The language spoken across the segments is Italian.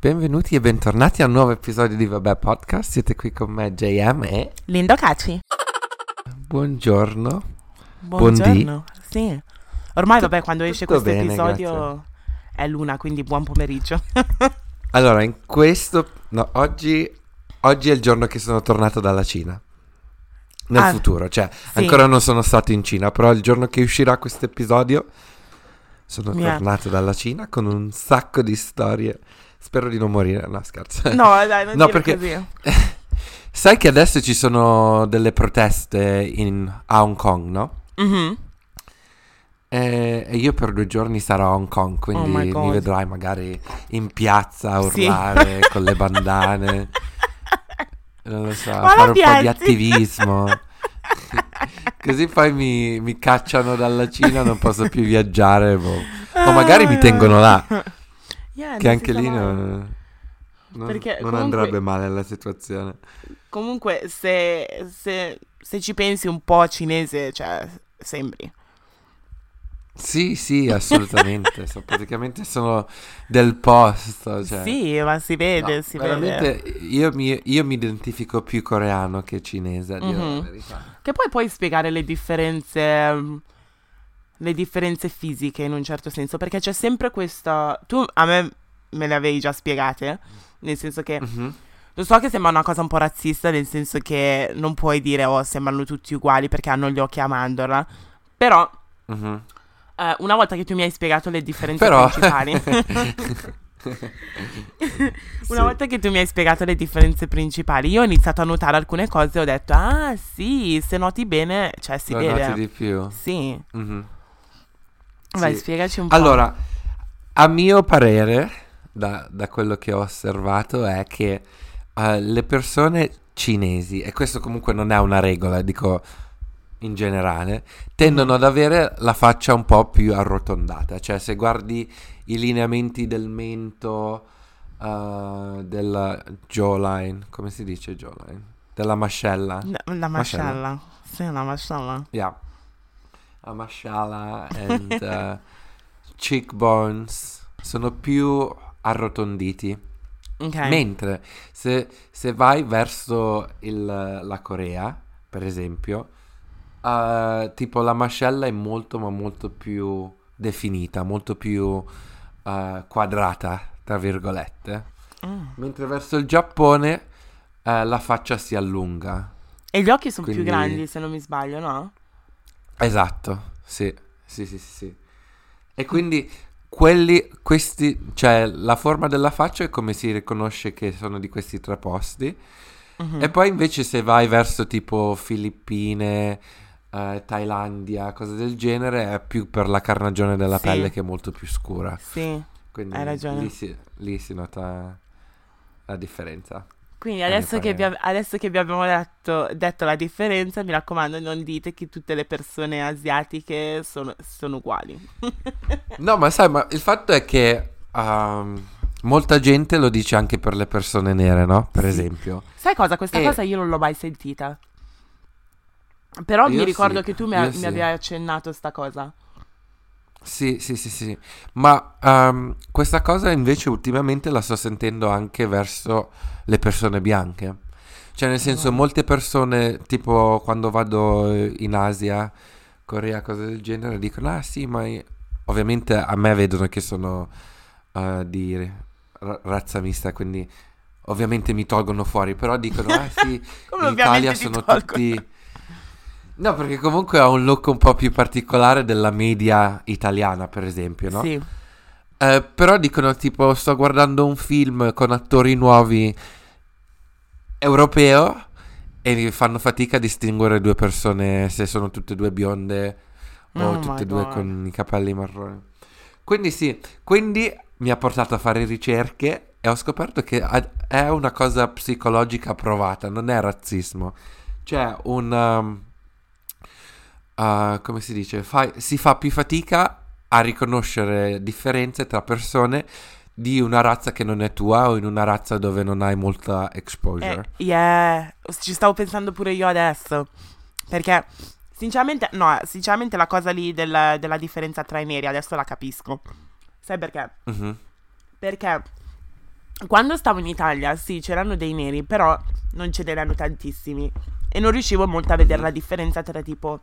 Benvenuti e bentornati a un nuovo episodio di Vabbè Podcast. Siete qui con me, JM e Lindo Caci. buongiorgiorno. Buongiorno. Sì. Ormai vabbè, quando esce questo bene, episodio grazie. è luna, quindi buon pomeriggio. Allora, in questo... No, oggi, oggi è il giorno che sono tornato dalla Cina. Nel Ah, futuro, cioè sì. ancora non sono stato in Cina, però il giorno che uscirà questo episodio sono Yeah. tornato dalla Cina con un sacco di storie. Spero di non morire, no scherzo. no, dai, non No, dire perché- così. Sai che adesso ci sono delle proteste in, a Hong Kong, no? Mhm. E e io per due giorni sarò a Hong Kong, Oh quindi God. mi vedrai magari in piazza a Sì. urlare con le bandane. Non lo so, Ma fare un po' di piazzi. attivismo. Così poi mi, mi cacciano dalla Cina, non posso più viaggiare. boh. O magari mi tengono là, Yeah, che anche lì non, non- Perché non comunque- andrebbe male la situazione. Comunque, se, se, se ci pensi un po' cinese, cioè, sembri. Sì, sì, assolutamente. so- praticamente sono del posto. Cioè. Sì, ma si vede, No, si veramente vede. Io mi, io mi identifico più coreano che cinese, a dire la Mhm. verità. Che poi puoi spiegare le differenze, mm, le differenze fisiche in un certo senso, perché c'è sempre questa... Tu a me me le avevi già spiegate, nel senso che... Mhm. Lo so che sembra una cosa un po' razzista, nel senso che non puoi dire, oh, sembrano tutti uguali perché hanno gli occhi a mandorla, però... Mhm. eh, una volta che tu mi hai spiegato le differenze Però... principali, una Sì. volta che tu mi hai spiegato le differenze principali, io ho iniziato a notare alcune cose e ho detto, ah sì, se noti bene, cioè si Lo vede. noti di più. Sì, Mhm. vai, Sì. spiegaci un po'. Allora, a mio parere, da, da quello che ho osservato, è che eh, le persone cinesi, e questo comunque non è una regola, dico in generale, tendono ad avere la faccia un po' più arrotondata. Cioè, se guardi i lineamenti del mento, eh, della jawline, come si dice jawline? Della mascella. La, la mascella. Sì, la mascella. Yeah. A mascella and uh, cheekbones sono più arrotonditi. Ok. Mentre se, se vai verso il- la Corea, per esempio, uh, tipo la mascella è molto ma molto più definita, molto più uh, quadrata, tra virgolette. Mm. Mentre verso il Giappone uh, la faccia si allunga. E gli occhi sono Quindi- più grandi, se non mi sbaglio, no? Esatto, sì, sì, sì, sì, sì. E quindi quelli, questi, cioè la forma della faccia è come si riconosce che sono di questi tre posti. Mhm. E poi invece se vai verso tipo Filippine, eh, Thailandia, cose del genere, è più per la carnagione della Sì. pelle che è molto più scura. Sì. Quindi Hai ragione. Lì si, lì si nota la differenza. Quindi adesso che, vi, adesso che vi abbiamo detto, detto la differenza, mi raccomando, non dite che tutte le persone asiatiche sono, sono uguali. No, ma sai, ma il fatto è che ehm, molta gente lo dice anche per le persone nere, no? Per Sì. esempio. Sai cosa? Questa E- cosa io non l'ho mai sentita. Però mi Io ricordo sì, che tu mi, mi sì. avevi accennato sta cosa. Sì, sì, sì, sì. Ma ehm, questa cosa invece ultimamente la sto sentendo anche verso le persone bianche. Cioè, nel senso, molte persone, tipo quando vado in Asia, Corea, cose del genere, dicono, ah sì, ma io-" ovviamente a me vedono che sono eh, di ra- razza mista, quindi ovviamente mi tolgono fuori, però dicono, ah sì, in Italia sono tutti... No, perché comunque ha un look un po' più particolare della media italiana, per esempio, no? Sì. Eh, però dicono tipo, sto guardando un film con attori nuovi europeo e fanno fatica a distinguere due persone se sono tutte e due bionde o Oh tutte e due God. con i capelli marroni. Quindi sì, quindi mi ha portato a fare ricerche e ho scoperto che è una cosa psicologica provata, non è razzismo. C'è un... um, uh, come si dice? Fai- si fa più fatica a riconoscere differenze tra persone di una razza che non è tua o in una razza dove non hai molta exposure. Eh, yeah, ci stavo pensando pure io adesso. Perché Sinceramente, no, sinceramente la cosa lì del- della differenza tra i neri adesso la capisco. Sai perché? Mhm. Perché quando stavo in Italia, sì, c'erano dei neri, però non ce n'erano tantissimi. E non riuscivo molto a vedere la differenza tra tipo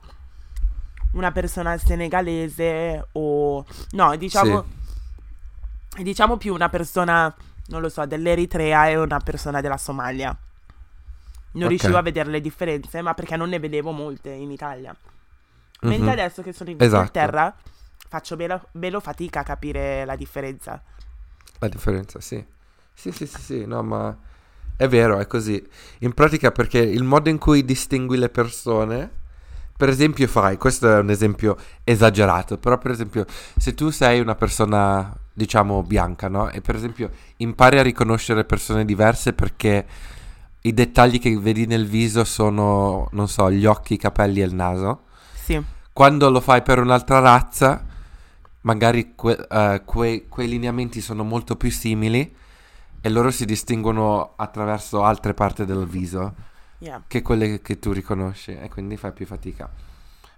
una persona senegalese o... No, diciamo... Diciamo più una persona, non lo so, dell'Eritrea e una persona della Somalia. Non Ok. riuscivo a vedere le differenze, ma perché non ne vedevo molte in Italia. Mentre Mhm. adesso che sono in Esatto. Inghilterra faccio meno, meno fatica a capire la differenza. La differenza, sì. Sì, sì, sì, sì, no, ma è vero, è così. In pratica perché il modo in cui distingui le persone, per esempio fai, questo è un esempio esagerato, però per esempio se tu sei una persona, diciamo, bianca, no? E per esempio impari a riconoscere persone diverse perché i dettagli che vedi nel viso sono, non so, gli occhi, i capelli e il naso. Sì, Quando lo fai per un'altra razza, magari que- eh, quei, quei lineamenti sono molto più simili e loro si distinguono attraverso altre parti del viso yeah. che quelle che tu riconosci e quindi fai più fatica.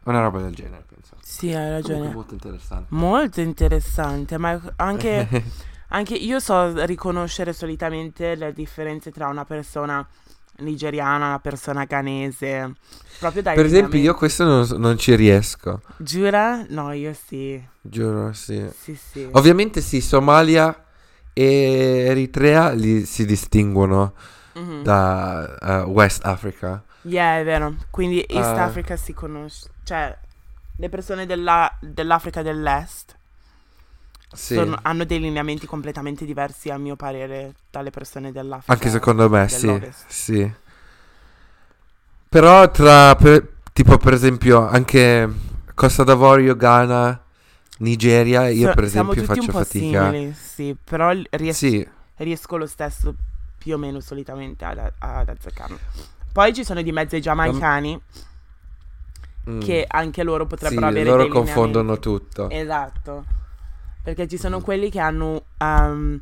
Una roba del genere, penso. Sì, hai ragione. molto interessante. Molto interessante, ma anche, anche io so riconoscere solitamente le differenze tra una persona nigeriana, una persona ghanese. Proprio dai per esempio, io questo non, non ci riesco, Giura? No, io sì. giuro, sì. Sì, sì. Ovviamente sì, Somalia e Eritrea li si distinguono Mhm. da eh, West Africa. Yeah, è vero. Quindi East Ah. Africa si conosce. Cioè, le persone della- dell'Africa dell'Est Sì. sono- hanno dei lineamenti completamente diversi, a mio parere, dalle persone dell'Africa. Anche secondo me, sì, sì. Però tra, per- tipo per esempio, anche Costa d'Avorio, Ghana, Nigeria, io So- per siamo esempio tutti faccio un po' fatica. simili, sì, però ries- Sì, riesco lo stesso più o meno solitamente ad, ad azzeccarlo. Poi ci sono di mezzo i giamaicani mm, che anche loro sì, potrebbero avere loro confondono tutto. Esatto. Perché ci Mm. sono quelli che hanno, ehm,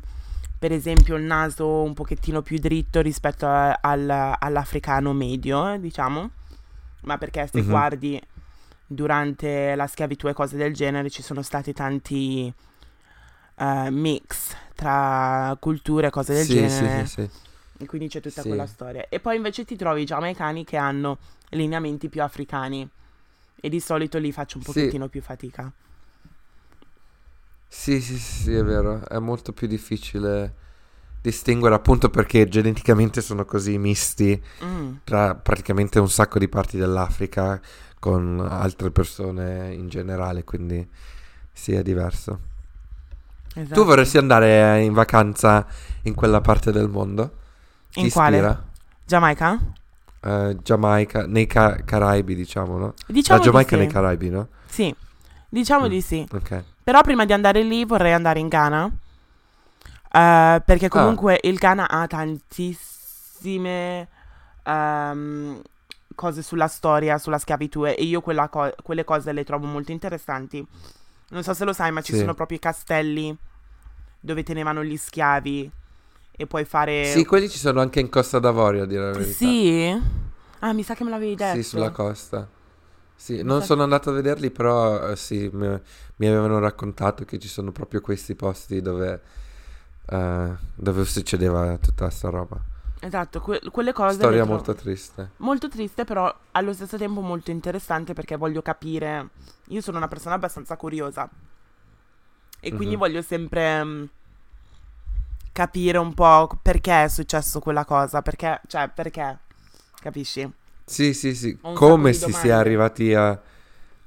per esempio, il naso un pochettino più dritto rispetto a- al- all'africano medio, eh, diciamo. Ma perché se Mhm. guardi durante la schiavitù e cose del genere ci sono stati tanti eh, mix tra culture e cose del Sì, genere. sì, sì, sì. E quindi c'è tutta Sì. quella storia. E poi invece ti trovi i giamaicani che hanno lineamenti più africani. E di solito lì faccio un Sì. pochettino più fatica. Sì, sì, sì, sì, è vero, è molto più difficile distinguere appunto perché geneticamente sono così misti Mm. tra praticamente un sacco di parti dell'Africa con altre persone in generale, quindi sì, è diverso. Esatto. Tu vorresti andare in vacanza in quella parte del mondo? Ti In quale? ispira? Giamaica? Eh, Giamaica, nei Ca- Caraibi, diciamo, no? Diciamo La Giamaica di nei sì. Caraibi, no? Sì, diciamo Mm. di sì. Ok. Però prima di andare lì vorrei andare in Ghana. eh, perché comunque il Ghana ha tantissime ehm, cose sulla storia, sulla schiavitù e io co- quelle cose le trovo molto interessanti. Non so se lo sai, ma ci Sì. sono proprio i castelli dove tenevano gli schiavi e puoi fare... Sì, quelli ci sono anche in Costa d'Avorio, a dire la verità. Sì? Ah, mi sa che me l'avevi detto. Sì, sulla costa. Sì, Mi non sono andato a vederli, però eh, sì, mi, mi avevano raccontato che ci sono proprio questi posti dove, eh, dove succedeva tutta sta roba. Esatto, que- quelle cose... Storia molto triste. Molto triste, però allo stesso tempo molto interessante perché voglio capire. Io sono una persona abbastanza curiosa e quindi Mhm. voglio sempre mm, capire un po' perché è successo quella cosa. Perché, cioè, perché? Capisci? Sì, sì, sì. Come si sia arrivati a,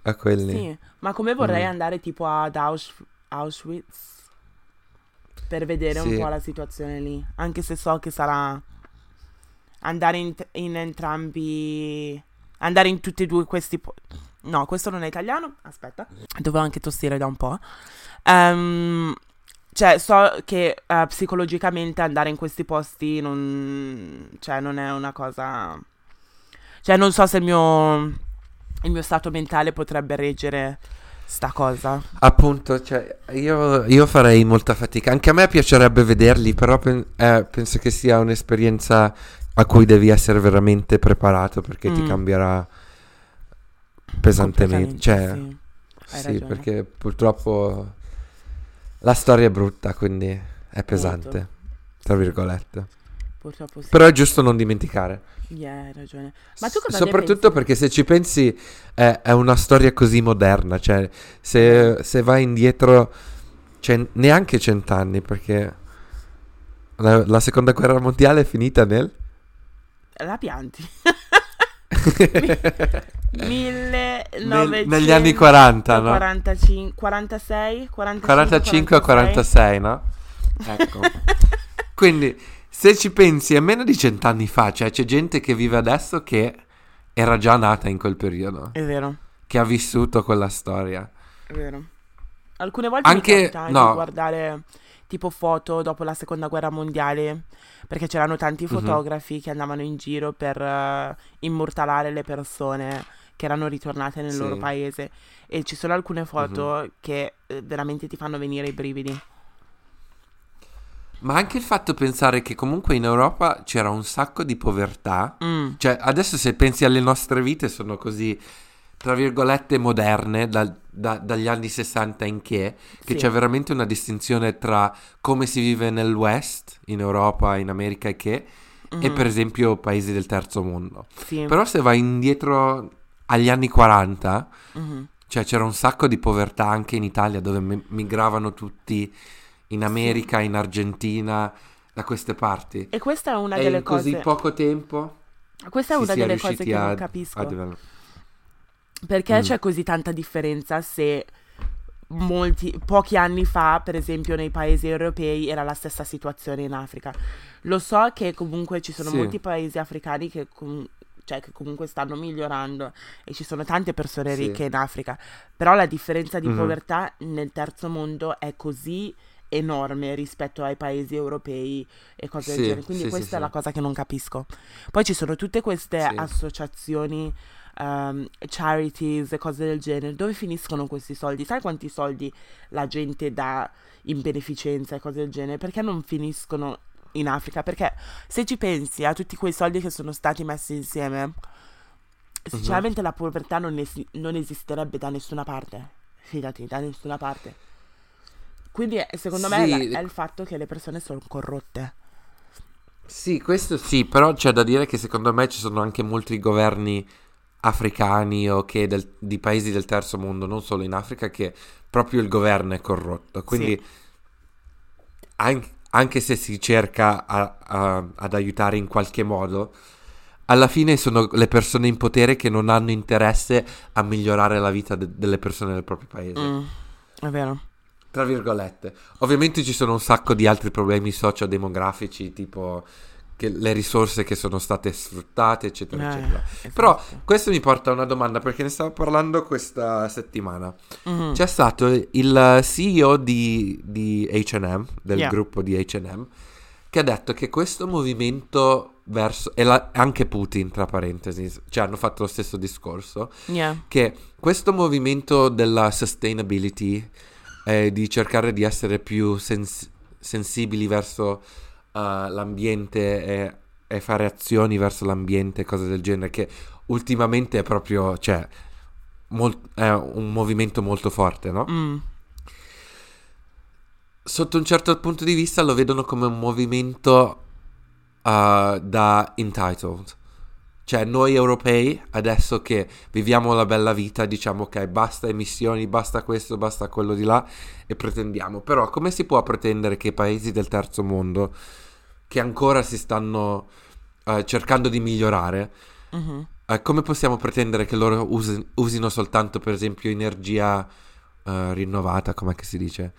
a quelli? Sì, ma come vorrei Mm. andare tipo ad Aus- Auschwitz per vedere Sì. un po' la situazione lì. Anche se so che sarà andare in, in entrambi. Andare in tutti e due questi. po- no, questo non è italiano. Aspetta, dovevo anche tossire da un po'. Ehm, cioè, so che eh, psicologicamente andare in questi posti non. Cioè, non è una cosa. Cioè, non so se il mio. Il mio stato mentale potrebbe reggere sta cosa. Appunto, cioè, io, io farei molta fatica. Anche a me piacerebbe vederli, però pen- eh, penso che sia un'esperienza a cui devi essere veramente preparato perché ti Mm. cambierà pesantemente. Cioè, sì. Sì, perché purtroppo la storia è brutta, quindi è pesante, Molto. tra virgolette. Purtroppo sì. Però è giusto non dimenticare. Yeah, hai ragione. Ma tu cosa ne Soprattutto perché se ci pensi è, è una storia così moderna, cioè se, se vai indietro cioè, neanche cent'anni, perché la, la seconda guerra mondiale è finita nel... La pianti. Nel- 1945, negli anni 40, no? 46, 46, 45 o 46, no? Ecco. Quindi, se ci pensi, è meno di cent'anni fa, cioè c'è gente che vive adesso che era già nata in quel periodo, È vero, che ha vissuto quella storia. è vero. Alcune volte Anche- mi capita no. di guardare tipo foto dopo la seconda guerra mondiale, perché c'erano tanti Mhm. fotografi che andavano in giro per eh, immortalare le persone che erano ritornate nel Sì. Loro paese e ci sono alcune foto che eh, veramente ti fanno venire i brividi. Ma anche il fatto pensare che comunque in Europa c'era un sacco di povertà. Mm, Cioè, adesso se pensi alle nostre vite sono così, tra virgolette, moderne, dal- da- dagli anni 60 in che, che Sì. c'è veramente una distinzione tra come si vive nel West, in Europa, in America e che, e mhm, per esempio paesi del terzo mondo. sì, Però se vai indietro agli anni 40, mhm. cioè c'era un sacco di povertà anche in Italia dove mi- migravano tutti in America, in Argentina, da queste parti. E questa è una e delle in così cose. poco tempo Questa è una delle cose che non capisco. a develop- Perché Mm. c'è così tanta differenza se molti, pochi anni fa, per esempio, nei paesi europei era la stessa situazione in Africa. Lo so che comunque ci sono Sì. molti paesi africani che, com- cioè, che comunque stanno migliorando e ci sono tante persone Sì. ricche in Africa, però la differenza di Mhm. povertà nel terzo mondo è così enorme rispetto ai paesi europei e cose Sì, del genere. Quindi sì, sì, questa è sì. la cosa che non capisco. Poi ci sono tutte queste associazioni, ehm, charities e cose del genere. Dove finiscono questi soldi? Sai quanti soldi la gente dà in beneficenza e cose del genere? Perché non finiscono in Africa? Perché se ci pensi a tutti quei soldi che sono stati messi insieme, sinceramente la povertà non, esi- non esisterebbe da nessuna parte. Fidati, da nessuna parte. Quindi eh, secondo me è, Sì. è il fatto che le persone sono corrotte. Sì, questo sì, però c'è da dire che secondo me ci sono anche molti governi africani o che del- di paesi del terzo mondo, non solo in Africa, che proprio il governo è corrotto. Quindi an- anche se si cerca a- a- ad aiutare in qualche modo, alla fine sono le persone in potere che non hanno interesse a migliorare la vita de- delle persone del proprio paese. Mm, è vero. Tra virgolette. Ovviamente ci sono un sacco di altri problemi sociodemografici, tipo le risorse che sono state sfruttate, eccetera, Eh, eccetera. esatto. Però questo mi porta a una domanda, perché ne stavo parlando questa settimana. Mhm. C'è stato il CEO di, di H&M, del Yeah. gruppo di H&M, che ha detto che questo movimento verso... e la- anche Putin, tra parentesi, cioè hanno fatto lo stesso discorso, Yeah. che questo movimento della sustainability, eh, di cercare di essere più sens- sensibili verso l'ambiente e, e fare azioni verso l'ambiente, cose del genere, che ultimamente è proprio, cioè, mol- è un movimento molto forte, no? Mm. Sotto un certo punto di vista lo vedono come un movimento eh, da entitled. Cioè, noi europei, adesso che viviamo la bella vita, diciamo ok, basta emissioni, basta questo, basta quello di là, e pretendiamo. Però, come si può pretendere che i paesi del terzo mondo, che ancora si stanno eh, cercando di migliorare, Mhm. eh, come possiamo pretendere che loro usi- usino soltanto, per esempio, energia eh, rinnovata, come si dice?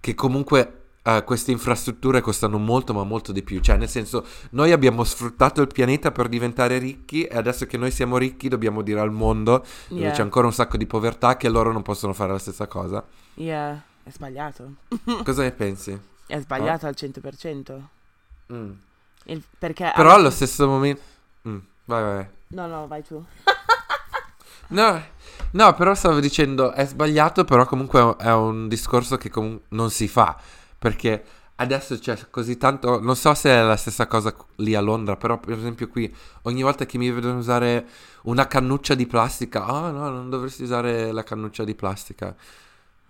Che comunque queste infrastrutture costano molto, ma molto di più. Cioè, nel senso, noi abbiamo sfruttato il pianeta per diventare ricchi e adesso che noi siamo ricchi dobbiamo dire al mondo, dove Yeah. c'è ancora un sacco di povertà, che loro non possono fare la stessa cosa. Yeah. È sbagliato. Cosa ne pensi? È sbagliato al 100%. Mm. Il- perché Però allo stesso momento... Mm, Vai, vai. No, no, vai tu. No, no, però stavo dicendo è sbagliato, però comunque è un discorso che comun- non si fa, perché adesso c'è così tanto, non so se è la stessa cosa lì a Londra, però per esempio qui ogni volta che mi vedono usare una cannuccia di plastica, ah no, non dovresti usare la cannuccia di plastica.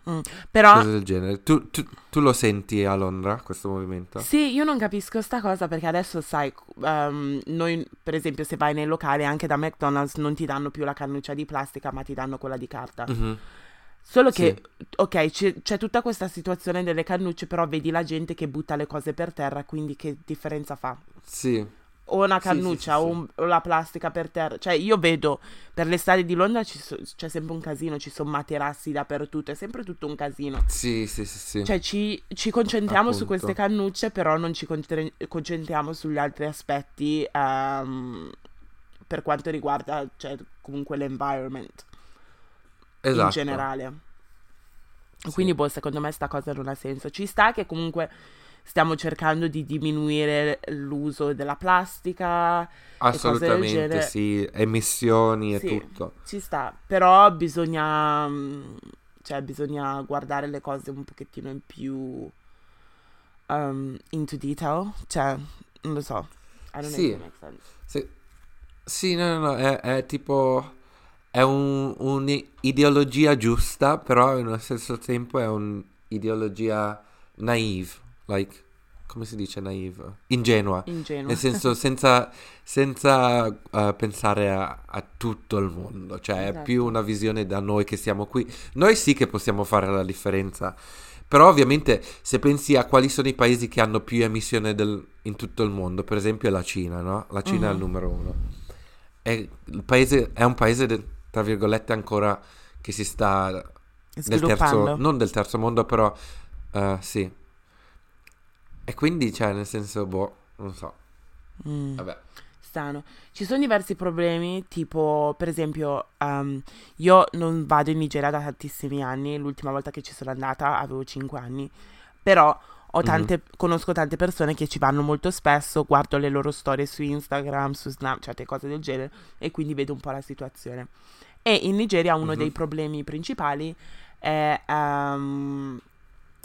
Mm, Però Cose del genere. Tu, tu- tu lo senti a Londra, questo movimento? sì, io non capisco sta cosa perché adesso sai, ehm, noi per esempio se vai nei locali anche da McDonald's non ti danno più la cannuccia di plastica ma ti danno quella di carta. Mhm. Solo che, ok, c'è, c'è tutta questa situazione delle cannucce, però vedi la gente che butta le cose per terra, quindi che differenza fa? Sì, O una Sì, sì, cannuccia sì, o, sì. un- o la plastica per terra. Cioè, io vedo per le strade di Londra so- c'è sempre un casino, ci sono materassi dappertutto, è sempre tutto un casino. sì, sì, sì, sì. Cioè, ci, ci concentriamo su Appunto. queste cannucce, però non ci contre- concentriamo sugli altri aspetti ehm, per quanto riguarda, cioè, comunque l'environment in esatto. generale. Sì. Quindi, boh, secondo me sta cosa non ha senso. Ci sta che comunque stiamo cercando di diminuire l'uso della plastica, Assolutamente, sì. Emissioni e Sì. tutto. ci sta, però bisogna, mm, cioè, bisogna guardare le cose un pochettino in più um, into detail, cioè, non lo so. I don't Sì. Sì, sì no, no, no, è, è tipo... È un- un'ideologia giusta, però allo stesso tempo è un'ideologia naive, like, come si dice naive? Ingenua. Ingenuo. Nel senso, senza, senza eh, pensare a, a tutto il mondo, cioè è Esatto. più una visione da noi che siamo qui. Noi sì che possiamo fare la differenza, però ovviamente se pensi a quali sono i paesi che hanno più emissione del- in tutto il mondo, per esempio è la Cina, no? La Cina è il Mhm. numero uno. È, il paese, è un paese, del- tra virgolette, ancora che si sta del terzo, non del terzo mondo, però eh, sì. E quindi, cioè, nel senso, boh, non so. Mm. Vabbè. Strano. Ci sono diversi problemi, tipo per esempio ehm, io non vado in Nigeria da tantissimi anni, l'ultima volta che ci sono andata avevo 5 anni, però ho Mhm. tante, conosco tante persone che ci vanno molto spesso, guardo le loro storie su Instagram, su Snapchat e cose del genere e quindi vedo un po' la situazione. E in Nigeria uno Mhm. dei problemi principali è, ehm,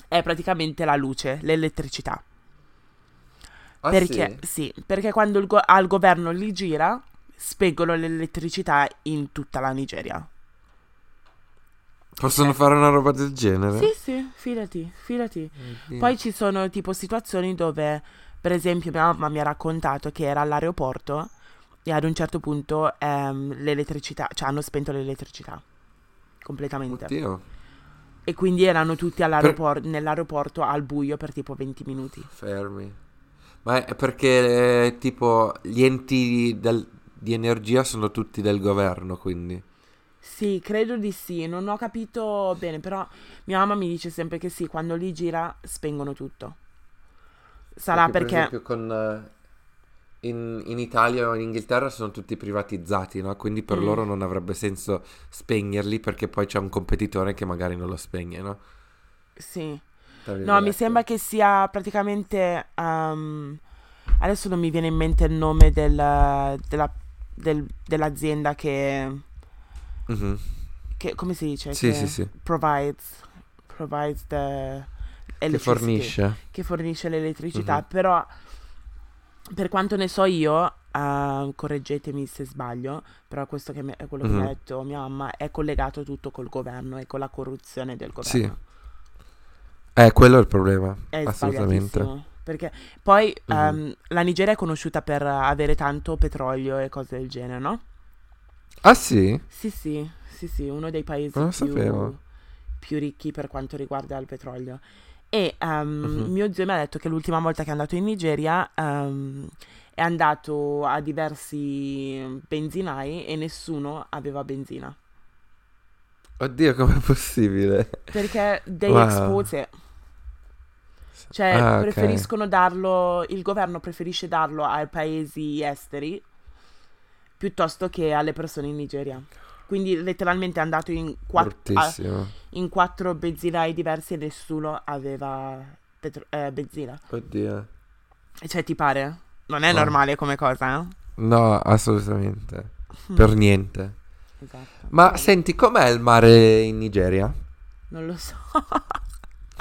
è praticamente la luce, l'elettricità. Ah, Perché, sì? sì, perché quando il go- al governo li gira, spengono l'elettricità in tutta la Nigeria. Possono fare una roba del genere? Sì, sì, fidati, fidati. Oddio. Poi ci sono tipo situazioni dove, per esempio, mia mamma mi ha raccontato che era all'aeroporto e ad un certo punto ehm, l'elettricità, cioè hanno spento l'elettricità completamente. Oddio, E quindi erano tutti all'aeropor- nell'aeroporto al buio per tipo 20 minuti. fermi. Ma è perché eh, tipo gli enti del- di energia sono tutti del governo, quindi. Sì, credo di sì, non ho capito bene, però mia mamma mi dice sempre che sì, quando li gira spengono tutto. Sarà per perché... esempio con eh, in, in Italia o in Inghilterra sono tutti privatizzati, no? Quindi per Mm. loro non avrebbe senso spegnerli perché poi c'è un competitore che magari non lo spegne, no? Sì. No, mi sembra che sia praticamente... ehm, adesso non mi viene in mente il nome del- della- del- dell'azienda che, Mhm. che- Come si dice? Sì, Che sì, sì. Provides... Provides the... Che fornisce. che fornisce l'elettricità, Mhm. però per quanto ne so io, eh, correggetemi se sbaglio, però questo che mi- è quello che mi Mhm. ha detto mia mamma è collegato tutto col governo e con la corruzione del Sì. Eh, quello è il problema. È assolutamente. Perché poi Mhm. ehm, la Nigeria è conosciuta per avere tanto petrolio e cose del genere, no? Ah, sì? Sì, sì, sì, sì, uno dei paesi più, più ricchi per quanto riguarda il petrolio. E ehm, Mhm. mio zio mi ha detto che l'ultima volta che è andato in Nigeria ehm, è andato a diversi benzinai e nessuno aveva benzina. Oddio, com'è possibile? Perché they Wow. export it. Cioè, Ah, preferiscono darlo, il governo preferisce darlo ai paesi esteri piuttosto che alle persone in Nigeria. Quindi letteralmente è andato in, quatt- a- in quattro benzinai diversi e nessuno aveva petro- eh, benzina. Oddio. Cioè, ti pare? Non è No. normale come cosa, eh? No, assolutamente. Mm, Per niente. esatto. Ma Vabbè, senti, com'è il mare in Nigeria? Non lo so.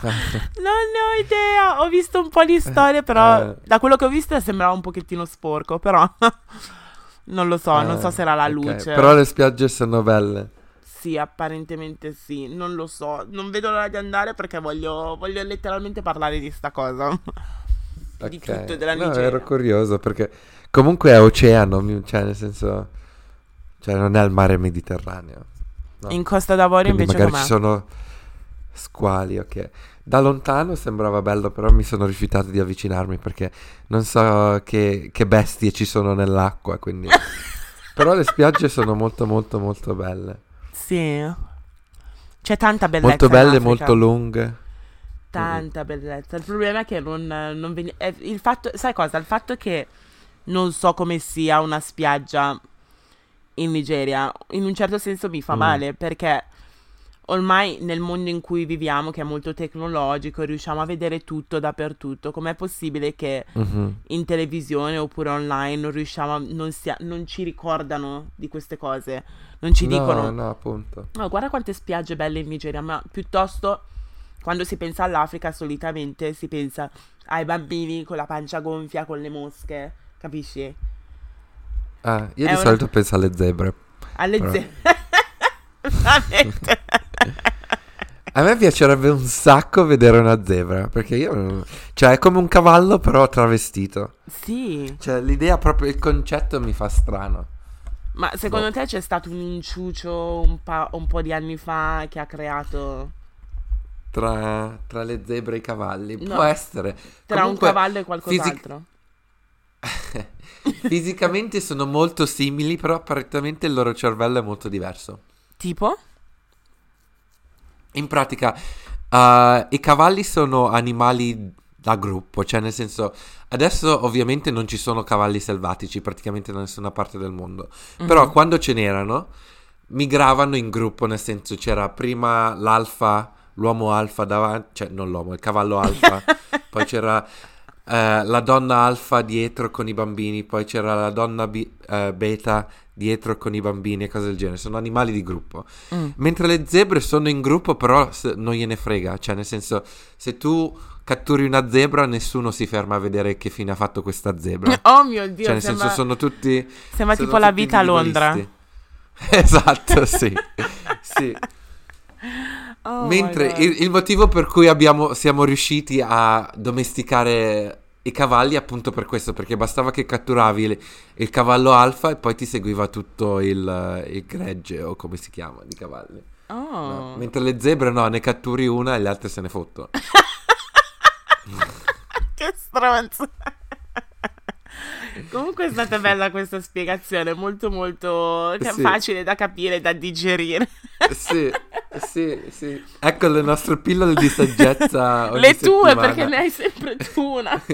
Non ne ho idea. Ho visto un po' di storie, però Eh. da quello che ho visto sembrava un pochettino sporco, però non lo so, non so Eh, se era la ok. luce. Però le spiagge sono belle. Sì, apparentemente sì, non lo so. Non vedo l'ora di andare perché voglio, voglio letteralmente parlare di sta cosa. Di Ok. tutto della No, Nigeria. ero curioso perché comunque è oceano, cioè nel senso, cioè non è il mare Mediterraneo. no. In Costa d'Avorio Quindi invece magari com'è? ci sono squali, ok. Da lontano sembrava bello, però mi sono rifiutato di avvicinarmi perché non so che, che bestie ci sono nell'acqua, quindi... però le spiagge sono molto molto molto belle. Sì. C'è tanta bellezza Molto belle, molto lunghe. Tanta bellezza. Il problema è che non, non veni- è il fatto, sai cosa? Il fatto che non so come sia una spiaggia in Nigeria, in un certo senso mi fa Mm. male perché ormai nel mondo in cui viviamo, che è molto tecnologico, riusciamo a vedere tutto dappertutto. Com'è possibile che Mhm. in televisione oppure online non riusciamo a, non, sia- non ci ricordano di queste cose? Non ci No, dicono. no, appunto. No, guarda quante spiagge belle in Nigeria, ma piuttosto quando si pensa all'Africa solitamente si pensa ai bambini con la pancia gonfia, con le mosche, capisci? Ah, io È di una- solito penso alle zebre. Alle Però- zebre. Veramente. A me piacerebbe un sacco vedere una zebra, perché io... non- Cioè, è come un cavallo però travestito. sì, Cioè, l'idea proprio, il concetto mi fa strano. ma secondo Boh. te c'è stato un inciucio un, pa- un po' di anni fa che ha creato Tra, tra le zebre e i cavalli. No. Può essere. tra Comunque, un cavallo e qualcos'altro? Fisicamente sono molto simili, però apparentemente il loro cervello è molto diverso. Tipo? In pratica, eh, i cavalli sono animali da gruppo, cioè nel senso, adesso ovviamente non ci sono cavalli selvatici praticamente da nessuna parte del mondo, però Mhm. quando ce n'erano, migravano in gruppo, nel senso c'era prima l'alfa, l'uomo alfa davanti, cioè non l'uomo, il cavallo alfa, poi c'era eh, la donna alfa dietro con i bambini, poi c'era la donna bi- eh, beta dietro con i bambini e cose del genere, sono animali di gruppo. Mm. Mentre le zebre sono in gruppo, però non gliene frega. Cioè, nel senso, se tu catturi una zebra, nessuno si ferma a vedere che fine ha fatto questa zebra. Oh mio Dio, cioè, nel sembra, senso, sono tutti. sembra sono tipo la tutti vita a Londra. esatto, sì. sì. Oh Mentre il, il motivo per cui abbiamo, siamo riusciti a domesticare i cavalli appunto per questo, perché bastava che catturavi il, il cavallo alfa e poi ti seguiva tutto il, il gregge o come si chiama di cavalli. Oh. No, Mentre le zebre no, ne catturi una e le altre se ne fottono. Che stronzo. Comunque è stata bella questa spiegazione, molto molto ca- Sì. facile da capire, da digerire. sì, sì, sì. Ecco le nostre pillole di saggezza. Le tue, settimana. perché ne hai sempre tu una.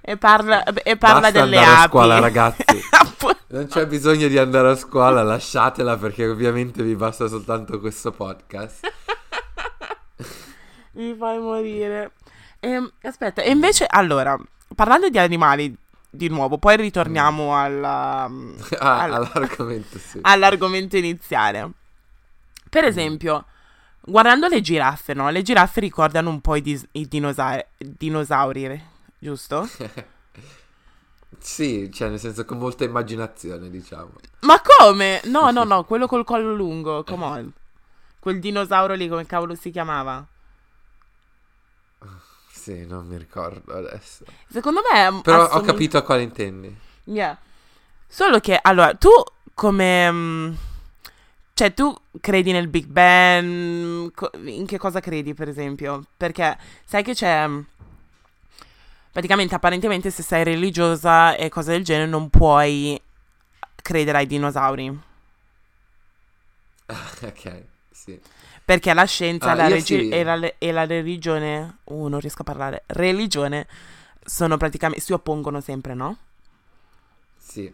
e parla, e parla delle andare api. a scuola, ragazzi. Non c'è bisogno di andare a scuola, lasciatela perché ovviamente vi basta soltanto questo podcast. Mi fai morire. Ehm, aspetta, e invece, allora, parlando di animali, di nuovo, poi ritorniamo alla- Ah, al- all'argomento, sì. all'argomento iniziale. Per esempio, guardando le giraffe, no? Le giraffe ricordano un po' i, dis- i dinosauri, dinosauri, giusto? Sì, cioè nel senso con molta immaginazione, diciamo. Ma come? No, no, no, quello col collo lungo, come on. Quel dinosauro lì, come cavolo si chiamava? Sì, non mi ricordo adesso. Secondo me... Però ho assomig- capito a quale intendi. Yeah. Solo che, allora, tu come... Cioè, tu credi nel Big Bang? In che cosa credi, per esempio? Perché sai che c'è... mm, Praticamente, apparentemente, se sei religiosa e cose del genere, non puoi credere ai dinosauri. ok, sì. Perché la scienza Ah, la regi- sì. e, la, e la religione... Uh, non riesco a parlare. Religione sono praticamente... si oppongono sempre, no? Sì.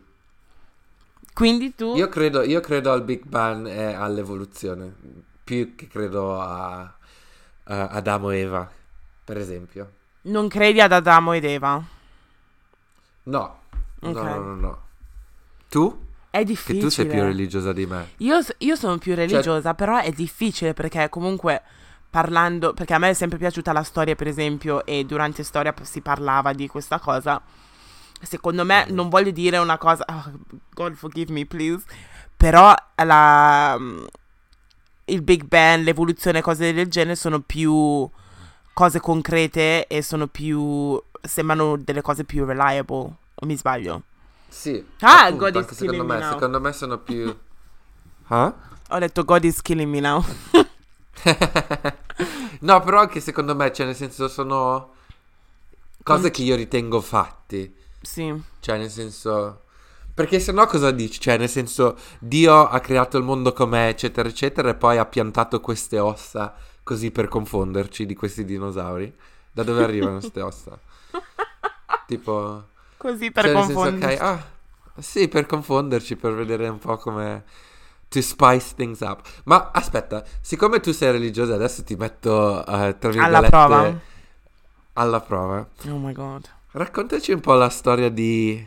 Quindi tu... Io credo, io credo al Big Bang e all'evoluzione, più che credo a, a Adamo e Eva, per esempio. Non credi ad Adamo ed Eva? No, no, Ok. no, no, no. Tu? È Che difficile. tu sei più religiosa di me. Io, io sono più religiosa, però è difficile perché comunque parlando, perché a me è sempre piaciuta la storia, per esempio, e durante storia si parlava di questa cosa. Secondo me, non voglio dire una cosa, oh, God forgive me, please, però la, il Big Bang, l'evoluzione, cose del genere sono più cose concrete e sono più, sembrano delle cose più reliable, o mi sbaglio? Sì. Ah, appunto, God is killing me, me secondo me sono più... Ah? Ho detto God is killing me now. no, però anche secondo me, cioè nel senso sono cose che io ritengo fatti. Sì. Cioè nel senso... Perché se no cosa dici? Cioè nel senso Dio ha creato il mondo com'è, eccetera, eccetera, e poi ha piantato queste ossa così per confonderci di questi dinosauri. Da dove arrivano queste ossa? Tipo... Così per cioè, nel senso, confonderci. ok, ah, sì, per confonderci, per vedere un po' come... To spice things up. Ma aspetta, siccome tu sei religiosa, adesso ti metto, eh, tra virgolette... Alla prova. Alla prova. Oh my god. Raccontaci un po' la storia di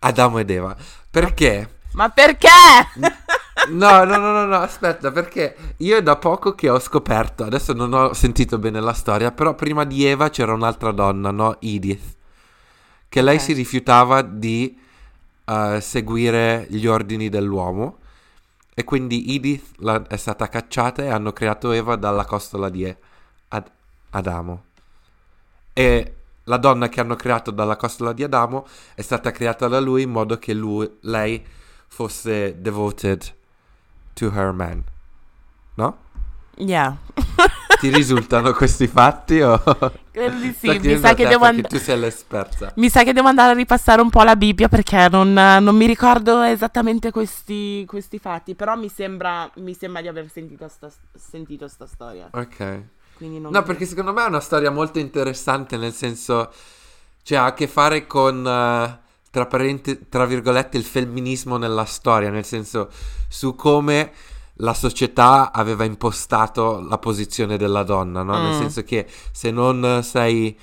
Adamo ed Eva. Perché? Ma perché? No, no, no, no, no, aspetta, perché io è da poco che ho scoperto, adesso non ho sentito bene la storia, però prima di Eva c'era un'altra donna, no? Edith, che lei Ok. si rifiutava di eh, seguire gli ordini dell'uomo e quindi Edith la- è stata cacciata e hanno creato Eva dalla costola di Ad- Adamo. E la donna che hanno creato dalla costola di Adamo è stata creata da lui in modo che lui, lei fosse devoted to her man. No? Yeah. Ti risultano questi fatti o... Credo di sì, mi sa, che devo perché and- tu sei l'esperta. mi sa che devo andare a ripassare un po' la Bibbia perché non, non mi ricordo esattamente questi, questi fatti, però mi sembra, mi sembra di aver sentito sta, sentito sta storia. Ok. No, perché secondo me è una storia molto interessante, nel senso, cioè ha a che fare con, eh, tra, parente- tra virgolette, il femminismo nella storia, nel senso, su come la società aveva impostato la posizione della donna, no? Nel Mm. senso che se non sei,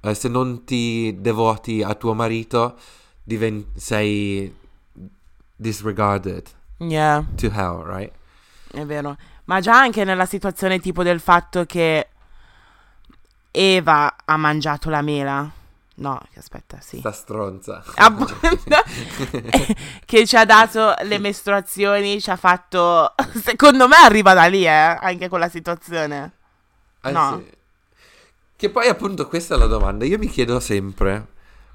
eh, se non ti devoti a tuo marito, diven- sei disregarded Yeah, to hell, right? è vero. Ma già anche nella situazione tipo del fatto che Eva ha mangiato la mela. No, aspetta, sì. Sta stronza. Che ci ha dato le mestruazioni, ci ha fatto... Secondo me arriva da lì, eh, anche quella situazione. Eh No. sì. Che poi appunto questa è la domanda. Io mi chiedo sempre.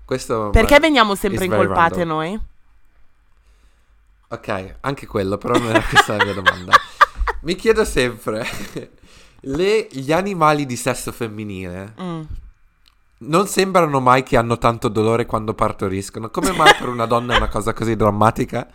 Questo Perché veniamo sempre incolpate random. noi? Ok, anche quello, però non era questa la mia domanda. Mi chiedo sempre. le- gli animali di sesso femminile Mm. non sembrano mai che hanno tanto dolore quando partoriscono. Come mai per una donna è una cosa così drammatica?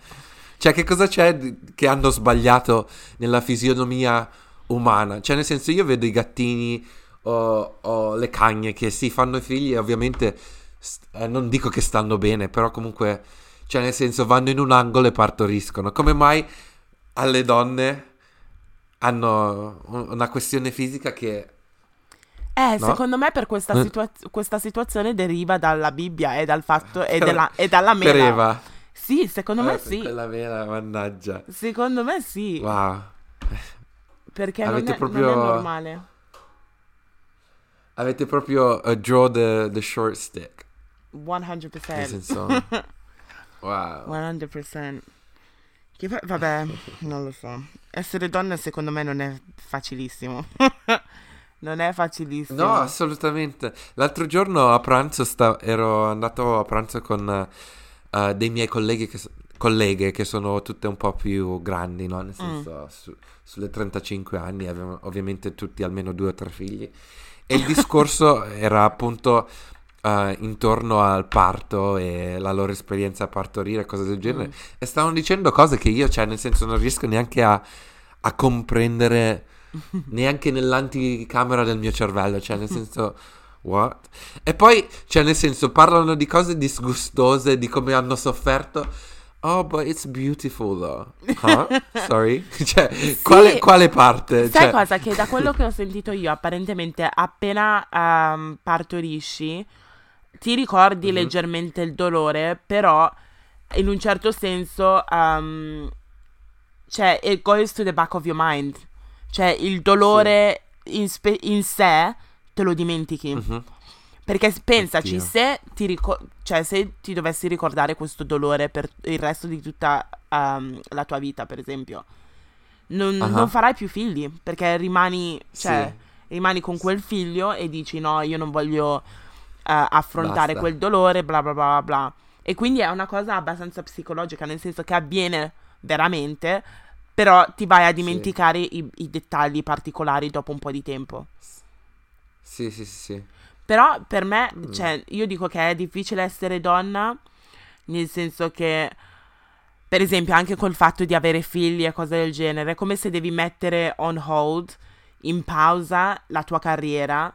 Cioè, che cosa c'è che hanno sbagliato nella fisionomia umana? Cioè, nel senso, io vedo i gattini o, o le cagne che sì, fanno i figli e ovviamente st- eh, non dico che stanno bene, però comunque, cioè, nel senso, vanno in un angolo e partoriscono. Come mai alle donne hanno un- una questione fisica che Eh, No? secondo me per questa, Eh. situa- questa situazione deriva dalla Bibbia e dal fatto e, della- e dalla mela. per Eva. Sì, secondo me Eh, sì. Quella vera, mannaggia. Secondo me sì. Wow. Perché non Avete è, proprio- non è normale. Avete proprio uh, draw the, the short stick. 100%. Nel senso... wow. 100%. Che poi- vabbè, non lo so. Essere donna secondo me non è facilissimo. non è facilissimo. No, assolutamente. L'altro giorno a pranzo sta- ero andato a pranzo con uh, dei miei colleghi che, s- colleghe che sono tutte un po' più grandi, no? Nel senso, su- sulle 35 anni, avevano ovviamente tutti almeno due o tre figli. E il discorso era appunto uh, intorno al parto e la loro esperienza a partorire, cose del genere. Mm. E stavano dicendo cose che io, cioè, nel senso, non riesco neanche a, a comprendere neanche nell'anticamera del mio cervello, cioè, nel senso. What? E poi, cioè, nel senso, parlano di cose disgustose, di come hanno sofferto. Oh, but it's beautiful, though. Huh? Sorry? cioè, quale, quale parte? Sai Cioè, cosa? Che da quello che ho sentito io, apparentemente appena ehm, partorisci, ti ricordi Mhm. leggermente il dolore, però in un certo senso, ehm, cioè, it goes to the back of your mind. Cioè, il dolore in, spe- in sé te lo dimentichi. Mhm. Perché pensaci, Oddio. se ti, rico- cioè, se ti dovessi ricordare questo dolore per il resto di tutta ehm, la tua vita, per esempio, non, Ah. non farai più figli, perché rimani, cioè, Sì. rimani con quel figlio e dici no, io non voglio affrontare Basta. quel dolore, bla bla bla bla. E quindi è una cosa abbastanza psicologica, nel senso che avviene veramente, però ti vai a dimenticare i, i dettagli particolari dopo un po' di tempo. Sì, sì, sì, sì. Però per me, Mm. cioè, io dico che è difficile essere donna, nel senso che, per esempio, anche col fatto di avere figli e cose del genere, è come se devi mettere on hold, in pausa, la tua carriera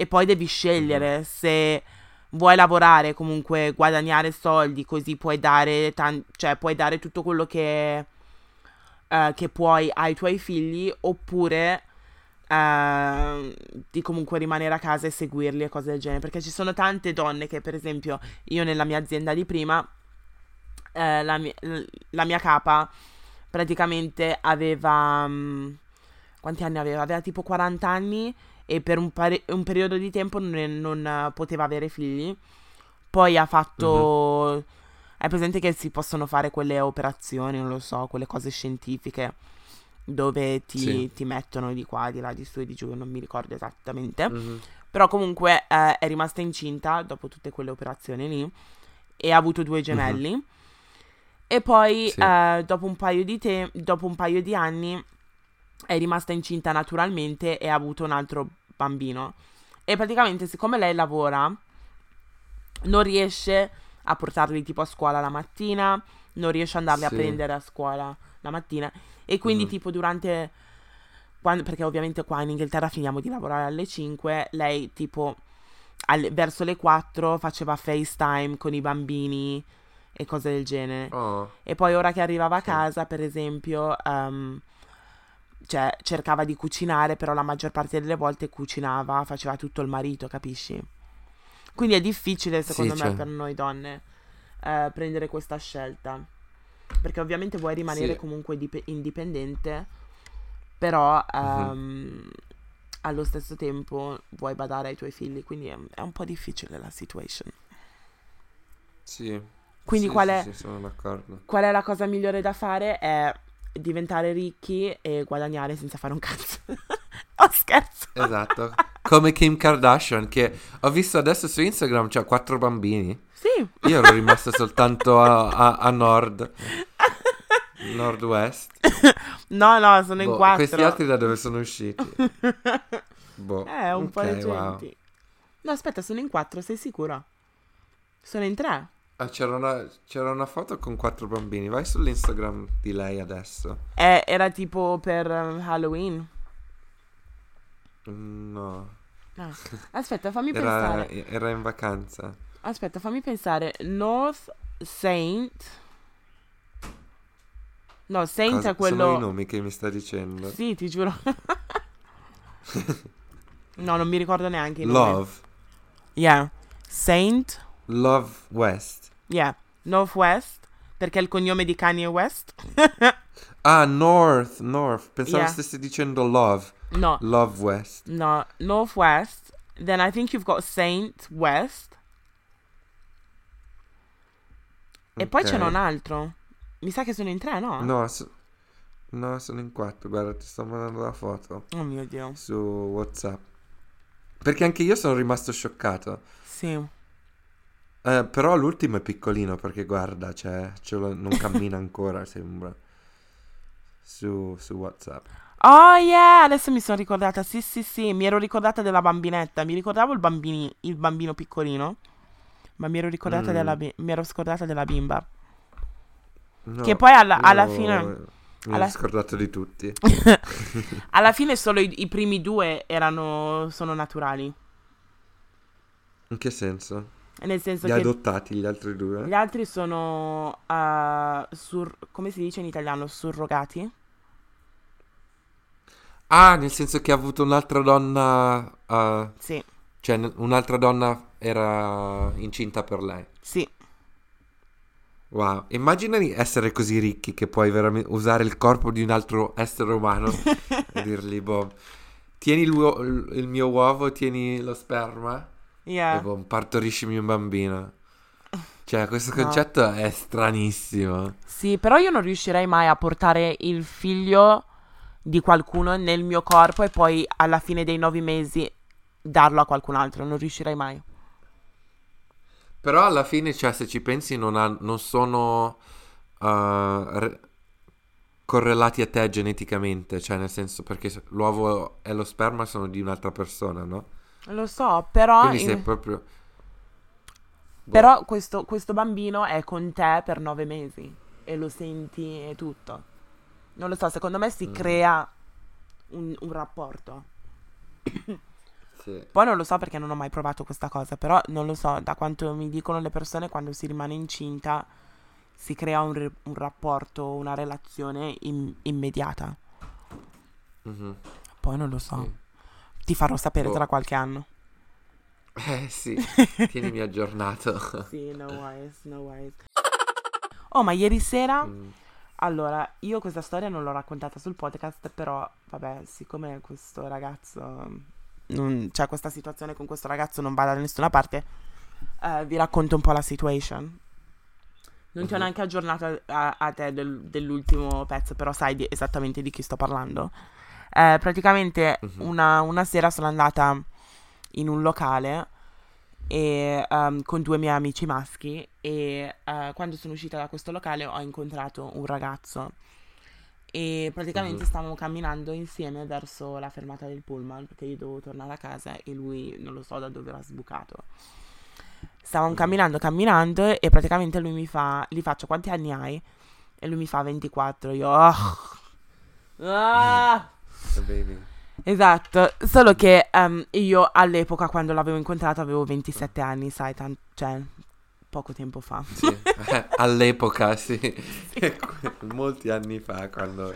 e poi devi scegliere se vuoi lavorare, comunque guadagnare soldi, così puoi dare, tan- cioè, puoi dare tutto quello che, eh, che puoi ai tuoi figli, oppure eh, di comunque rimanere a casa e seguirli e cose del genere. Perché ci sono tante donne che, per esempio, io nella mia azienda di prima, eh, la, mi- la mia capa praticamente aveva... mm, quanti anni aveva? Aveva tipo 40 anni e per un, pare- un periodo di tempo non, non, eh, poteva avere figli. Poi ha fatto... Hai presente che si possono fare quelle operazioni, non lo so, quelle cose scientifiche dove ti, Sì. ti mettono di qua, di là, di su e di giù, non mi ricordo esattamente. Mhm. Però comunque eh, è rimasta incinta dopo tutte quelle operazioni lì e ha avuto due gemelli. E poi Sì. eh, dopo, un paio di te- dopo un paio di anni è rimasta incinta naturalmente e ha avuto un altro bambino. E praticamente siccome lei lavora, non riesce a portarli tipo a scuola la mattina, non riesce ad andarli Sì. a prendere a scuola la mattina. E quindi Mhm. tipo durante... quando- perché ovviamente qua in Inghilterra finiamo di lavorare alle 5, lei tipo alle- verso le 4 faceva FaceTime con i bambini e cose del genere. Oh, E poi ora che arrivava a casa, per esempio, ehm, cioè cercava di cucinare, però la maggior parte delle volte cucinava, faceva tutto il marito, capisci? Quindi è difficile, secondo Sì, me, cioè- per noi donne eh, prendere questa scelta. Perché ovviamente vuoi rimanere Sì. comunque dip- indipendente, però Mhm. ehm, allo stesso tempo vuoi badare ai tuoi figli, quindi è, è un po' difficile la situation. sì. Quindi Sì, qual è- Sì, sono d'accordo. Qual è la cosa migliore da fare? È diventare ricchi e guadagnare senza fare un cazzo. oh, scherzo. Esatto. Come Kim Kardashian, che ho visto adesso su Instagram, c'ha quattro bambini. Sì. Io ero rimasto soltanto a, a- a nord, nord-west. No, no, sono in Boh, quattro. questi altri da dove sono usciti? Boh. Eh, un po' ok, di wow. No, aspetta, sono in quattro, sei sicura? Sono in tre. Ah, c'era, una, c'era una foto con quattro bambini. Vai sull'Instagram di lei adesso. Eh, era tipo per eh, Halloween. Mm, No, Ah. Aspetta, fammi era, pensare. era in vacanza. Aspetta, fammi pensare. North Saint. No, Saint Cosa- è quello. Sono i nomi che mi sta dicendo. Sì, ti giuro. no, non mi ricordo neanche. Love. Yeah. Saint. Love West. Yeah. Northwest. Perché è il cognome di Kanye West. Ah, North, North. Pensavo Yeah. stessi dicendo Love. no. Love West. No. Northwest. Then I think you've got Saint West. E poi Ok. un altro. Mi sa che sono in tre, no? No, so- no, sono in quattro. Guarda, ti sto mandando la foto Oh mio Dio. su WhatsApp. Perché anche io sono rimasto scioccato. Sì. Eh, però l'ultimo è piccolino perché guarda, cioè, non cammina ancora, sembra. Su, su WhatsApp. Oh yeah, adesso mi sono ricordata. Sì, sì, sì, mi ero ricordata della bambinetta. Mi ricordavo il, bambini, il bambino piccolino. Ma mi ero ricordata Mm. della mi ero scordata della bimba. No, Che poi alla, alla io fine Mi alla- scordato di tutti. alla fine solo i, i primi due erano sono naturali. In che senso? Nel senso Li che adottati gli altri due? gli altri sono uh, sur- come si dice in italiano? Surrogati? Ah, nel senso che ha avuto un'altra donna. eh, Sì, cioè, un'altra donna era incinta per lei. sì. Wow, immagina di essere così ricchi che puoi veramente usare il corpo di un altro essere umano e dirgli, boh, tieni il, uo- il mio uovo, tieni lo sperma Yeah. boh, partoriscimi un bambino. Cioè, questo No. concetto è stranissimo. Sì, però io non riuscirei mai a portare il figlio di qualcuno nel mio corpo e poi alla fine dei nove mesi darlo a qualcun altro. Non riuscirei mai. Però alla fine, cioè, se ci pensi, non, ha- non sono uh, re- correlati a te geneticamente. Cioè, nel senso, perché l'uovo e lo sperma sono di un'altra persona, no? Lo so, però, Quindi in- sei proprio... Boh. però questo, questo bambino è con te per nove mesi e lo senti e tutto. Non lo so, secondo me si Mm. crea un, un rapporto. Sì. Poi non lo so perché non ho mai provato questa cosa, però non lo so, da quanto mi dicono le persone quando si rimane incinta si crea un, un rapporto, una relazione im- immediata. Mhm, Poi non lo so, sì. Ti farò sapere Boh. tra qualche anno. Eh sì, tienimi aggiornato. Sì, no worries, no worries. Oh, ma ieri sera, Mm. allora, io questa storia non l'ho raccontata sul podcast, però, vabbè, siccome questo ragazzo, non, cioè questa situazione con questo ragazzo non va da nessuna parte, eh, vi racconto un po' la situation. Non ti ho Mhm. neanche aggiornato a, a- a te del- dell'ultimo pezzo, però sai di- esattamente di chi sto parlando. Eh, praticamente Mhm. una, una sera sono andata in un locale e, ehm, con due miei amici maschi e eh, quando sono uscita da questo locale ho incontrato un ragazzo e praticamente Mhm. stavamo camminando insieme verso la fermata del pullman perché io dovevo tornare a casa e lui non lo so da dove era sbucato. Stavamo Mhm. camminando, camminando e praticamente lui mi fa, gli faccio quanti anni hai? E lui mi fa 24, io... "Ah". Ah! Esatto, solo che ehm, io all'epoca quando l'avevo incontrato avevo 27 anni, sai, tan- cioè poco tempo fa. Sì, all'epoca, sì. Molti anni fa quando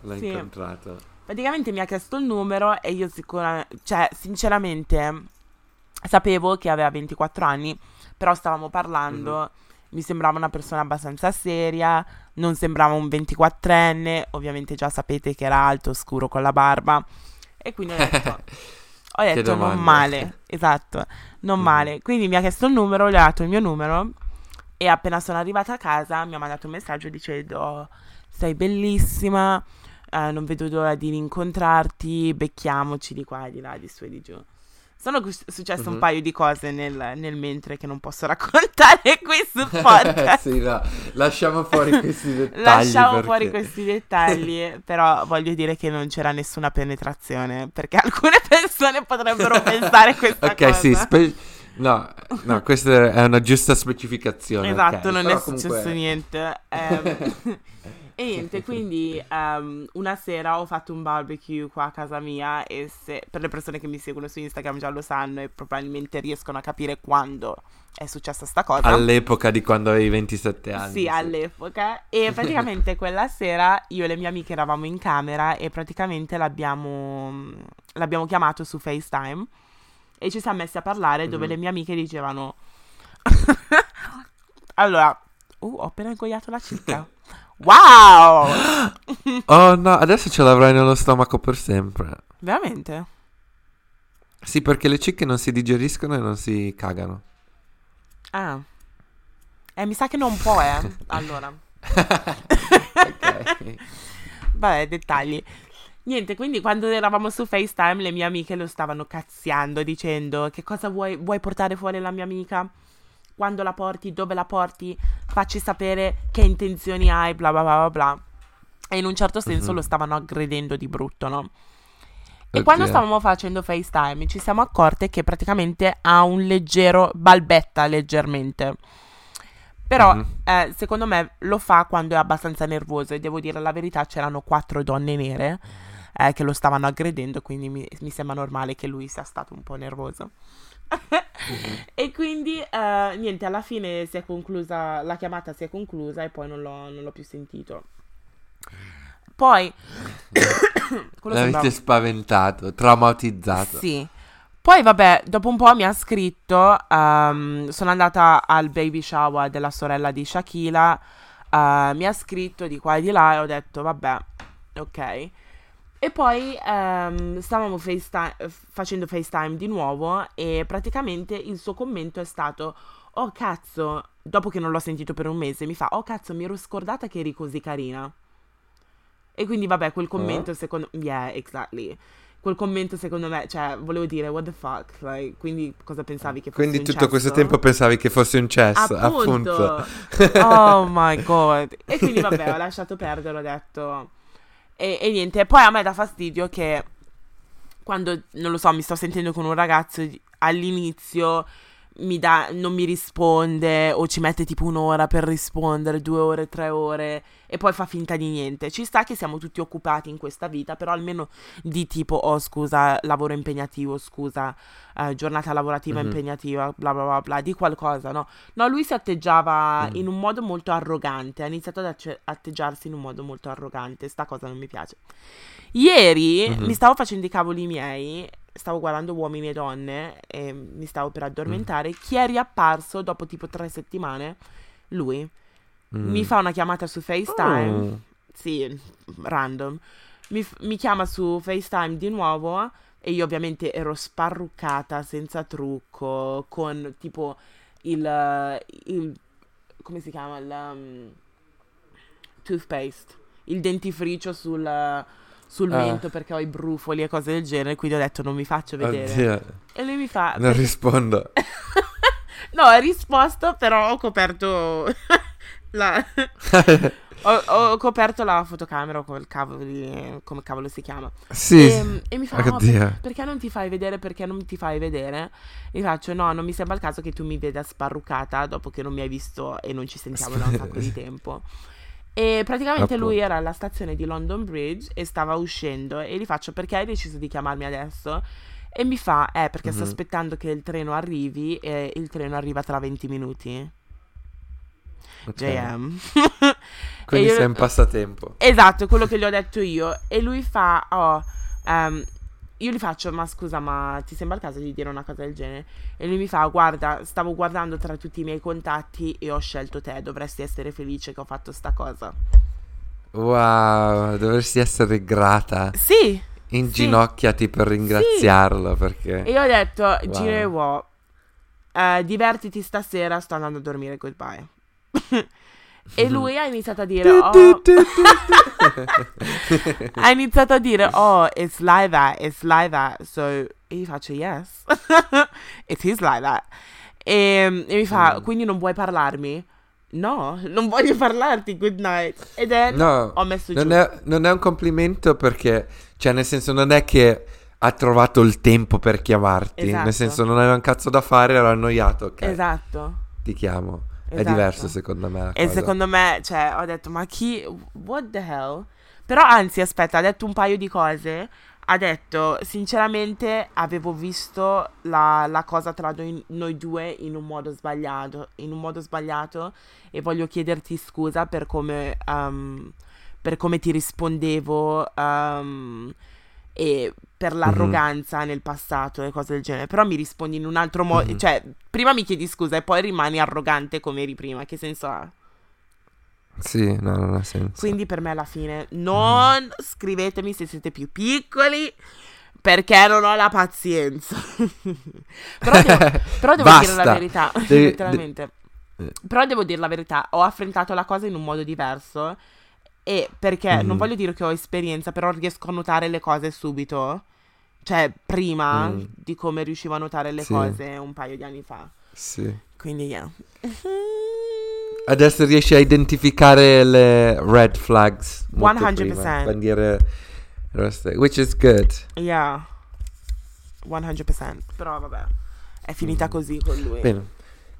l'ho Sì. incontrato. Praticamente mi ha chiesto il numero e io sicuramente, cioè sinceramente sapevo che aveva 24 anni, però stavamo parlando, mi sembrava una persona abbastanza seria, non sembrava un 24enne, ovviamente già sapete che era alto, scuro con la barba e quindi ho detto... Ho detto non male, esatto, non Mhm. male. Quindi mi ha chiesto il numero, gli ho dato il mio numero e appena sono arrivata a casa mi ha mandato un messaggio dicendo sei bellissima, eh, non vedo l'ora di rincontrarti, becchiamoci di qua e di là, di su e di giù. Sono successe un Mhm. paio di cose nel, nel mentre che non posso raccontare qui sul podcast. sì, no, lasciamo fuori questi dettagli. Lasciamo perché- fuori questi dettagli, però voglio dire che non c'era nessuna penetrazione, perché alcune persone potrebbero pensare questa Ok, cosa. sì, spe- no, no, questa è una giusta specificazione. Esatto, ok, non però è successo comunque- niente. Ehm, e niente, quindi ehm, una sera ho fatto un barbecue qua a casa mia e se, per le persone che mi seguono su Instagram già lo sanno e probabilmente riescono a capire quando è successa sta cosa. All'epoca di quando avevi 27 anni. Sì, all'epoca. E praticamente quella sera io e le mie amiche eravamo in camera e praticamente l'abbiamo, l'abbiamo chiamato su FaceTime e ci siamo messi a parlare dove Mhm. le mie amiche dicevano... allora, uh, ho appena ingoiato la cicca. wow! Oh no, adesso ce l'avrai nello stomaco per sempre. Veramente? Sì, perché le cicche non si digeriscono e non si cagano. Ah. Eh, mi sa che non può, eh. Allora. ok. Vabbè, dettagli. Niente, quindi quando eravamo su FaceTime le mie amiche lo stavano cazziando dicendo che cosa vuoi, vuoi portare fuori la mia amica? Quando la porti? Dove la porti? Facci sapere che intenzioni hai, bla bla bla bla bla. E in un certo senso Mhm. lo stavano aggredendo di brutto, no? E quando stavamo facendo FaceTime ci siamo accorte che praticamente ha un leggero balbetta leggermente. Però Mhm. eh, secondo me lo fa quando è abbastanza nervoso e devo dire la verità, c'erano quattro donne nere eh, che lo stavano aggredendo, quindi mi, mi sembra normale che lui sia stato un po' nervoso. e quindi eh, niente, alla fine si è conclusa, la chiamata si è conclusa e poi non l'ho, non l'ho più sentito. Poi, L'avete sembrava- spaventato, traumatizzato. sì. Poi, vabbè, dopo un po' mi ha scritto. ehm, sono andata al baby shower della sorella di Shakila. eh, mi ha scritto di qua e di là e ho detto, vabbè, ok. E poi ehm, stavamo FaceTime, facendo FaceTime di nuovo e praticamente il suo commento è stato Oh cazzo, dopo che non l'ho sentito per un mese, mi fa Oh cazzo, mi ero scordata che eri così carina. E quindi vabbè, quel commento Ah. secondo Yeah, exactly. Quel commento secondo me, cioè, volevo dire what the fuck, like, quindi cosa pensavi che fosse Quindi tutto questo cesso? tempo pensavi che fosse un cesso, Appunto. appunto. oh my god. E quindi vabbè, ho lasciato perdere, ho detto. E, e niente, poi a me dà fastidio che quando, non lo so, mi sto sentendo con un ragazzo all'inizio mi dà, non mi risponde o ci mette tipo un'ora per rispondere, due ore, tre ore e poi fa finta di niente. Ci sta che siamo tutti occupati in questa vita, però almeno di tipo, oh scusa, lavoro impegnativo, scusa, eh, giornata lavorativa Mhm. impegnativa, bla bla bla bla, di qualcosa, no? No, lui si atteggiava Mm. in un modo molto arrogante, ha iniziato ad acce- atteggiarsi in un modo molto arrogante, sta cosa non mi piace. Ieri Mhm. mi stavo facendo i cavoli miei, stavo guardando uomini e donne e mi stavo per addormentare. Chi è riapparso dopo tipo tre settimane? Lui. Mm. Mi fa una chiamata su FaceTime. Oh. Sì, random. Mi, f- mi chiama su FaceTime di nuovo e io ovviamente ero sparruccata, senza trucco, con tipo il... il come si chiama? Il... um, toothpaste. Il dentifricio sul... Sul Ah. mento perché ho i brufoli e cose del genere, quindi ho detto non mi faccio vedere. Oddio, E lui mi fa... non rispondo. no, ha risposto, però ho coperto la... Ho, ho coperto la fotocamera col cavolo di- come cavolo si chiama. sì, E, e mi fa, "No, oddio. per- perché non ti fai vedere? Perché non ti fai vedere? E faccio, no, non mi sembra il caso che tu mi veda sparrucata dopo che non mi hai visto e non ci sentiamo da un sacco di tempo. E praticamente Appunto. lui era alla stazione di London Bridge e stava uscendo e gli faccio, perché hai deciso di chiamarmi adesso? E mi fa, eh, perché sto Mhm. aspettando che il treno arrivi e il treno arriva tra 20 minuti. Ok. JM. Quindi io- sei in passatempo. Esatto, è quello che gli ho detto io. E lui fa, oh, ehm, io gli faccio, ma scusa, ma ti sembra il caso di dire una cosa del genere? E lui mi fa, guarda, stavo guardando tra tutti i miei contatti e ho scelto te, dovresti essere felice che ho fatto sta cosa. Wow, dovresti essere grata. Sì, Inginocchiati per ringraziarlo perché... e io ho detto, Wow. Girewo, eh, divertiti stasera, sto andando a dormire, goodbye. e lui ha iniziato a dire, oh, ha iniziato a dire, oh, it's like that, it's like that. So, e gli faccio, yes, it is like that. E, e mi fa, Mm. quindi non vuoi parlarmi? No, non voglio parlarti, good night. Ed è, No, ho messo giù. non è, non è un complimento perché, cioè, nel senso, non è che ha trovato il tempo per chiamarti. Esatto. Nel senso, non aveva un cazzo da fare, era annoiato. Ok, Esatto. ti chiamo. È Esatto. diverso, secondo me. E cosa. secondo me, cioè, ho detto, ma chi, what the hell? Però anzi, aspetta, ha detto un paio di cose. Ha detto, sinceramente, avevo visto la, la cosa tra noi, noi due in un modo sbagliato, in un modo sbagliato e voglio chiederti scusa per come, um, per come ti rispondevo um, e per l'arroganza nel passato e cose del genere. Però mi rispondi in un altro modo, Mhm. cioè, prima mi chiedi scusa e poi rimani arrogante come eri prima. Che senso ha? Sì, no, non ha senso. Quindi per me alla fine non scrivetemi se siete più piccoli perché non ho la pazienza. però devo, però devo dire la verità, Devi- letteralmente. de- Però devo dire la verità, ho affrontato la cosa in un modo diverso e perché non Mhm. voglio dire che ho esperienza, però riesco a notare le cose subito. Cioè, prima Mm. di come riuscivo a notare le Sì. cose un paio di anni fa. Sì. Quindi, yeah. Adesso riesci a identificare le red flags. molto 100%. prima, bandiere rosse, which is good. Yeah. 100%. Però vabbè, è finita Mm. così con lui. Bene.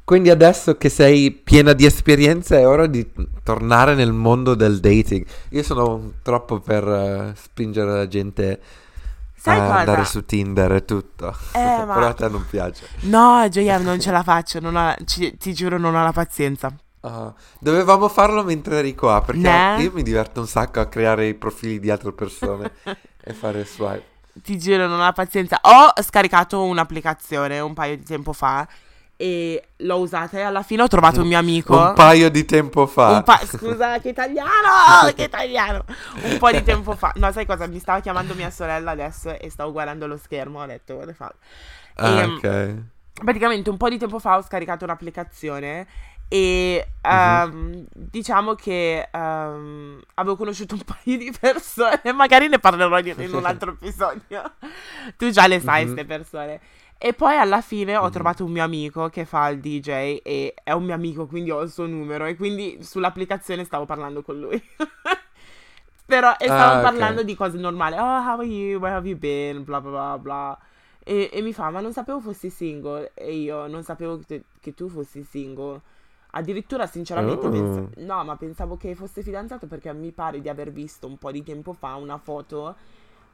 Quindi adesso che sei piena di esperienza è ora di tornare nel mondo del dating. Io sono troppo per eh, spingere la gente Sai a cosa? andare su Tinder e tutto. Eh, ma- Però a te non piace. No, JM, non ce la faccio. non ho- ci- ti giuro, non ho la pazienza. Ah, dovevamo farlo mentre eri qua, perché Né? io mi diverto un sacco a creare i profili di altre persone e fare swipe. Ti giuro, non ho la pazienza. Ho scaricato un'applicazione un paio di tempo fa e l'ho usata e alla fine ho trovato un mio amico. Un paio di tempo fa. Pa- scusa, che italiano! che italiano! Un po' di tempo fa. No, sai cosa? Mi stava chiamando mia sorella adesso e stavo guardando lo schermo. Ho detto, what the fuck. Ah, e, ok. Praticamente un po' di tempo fa ho scaricato un'applicazione e um, uh-huh. diciamo che um, avevo conosciuto un paio di persone, magari ne parlerò in un altro episodio. tu già le sai, queste uh-huh. persone. E poi alla fine ho mm-hmm. trovato un mio amico che fa il DJ e è un mio amico, quindi ho il suo numero e quindi sull'applicazione stavo parlando con lui. Però e stavo ah, parlando di cose normali. Oh, how are you? Where have you been? Bla bla bla bla. E, e mi fa, ma non sapevo fossi single. E io non sapevo che, che tu fossi single. Addirittura, sinceramente, oh. pens- no, ma pensavo che fosse fidanzato perché mi pare di aver visto un po' di tempo fa una foto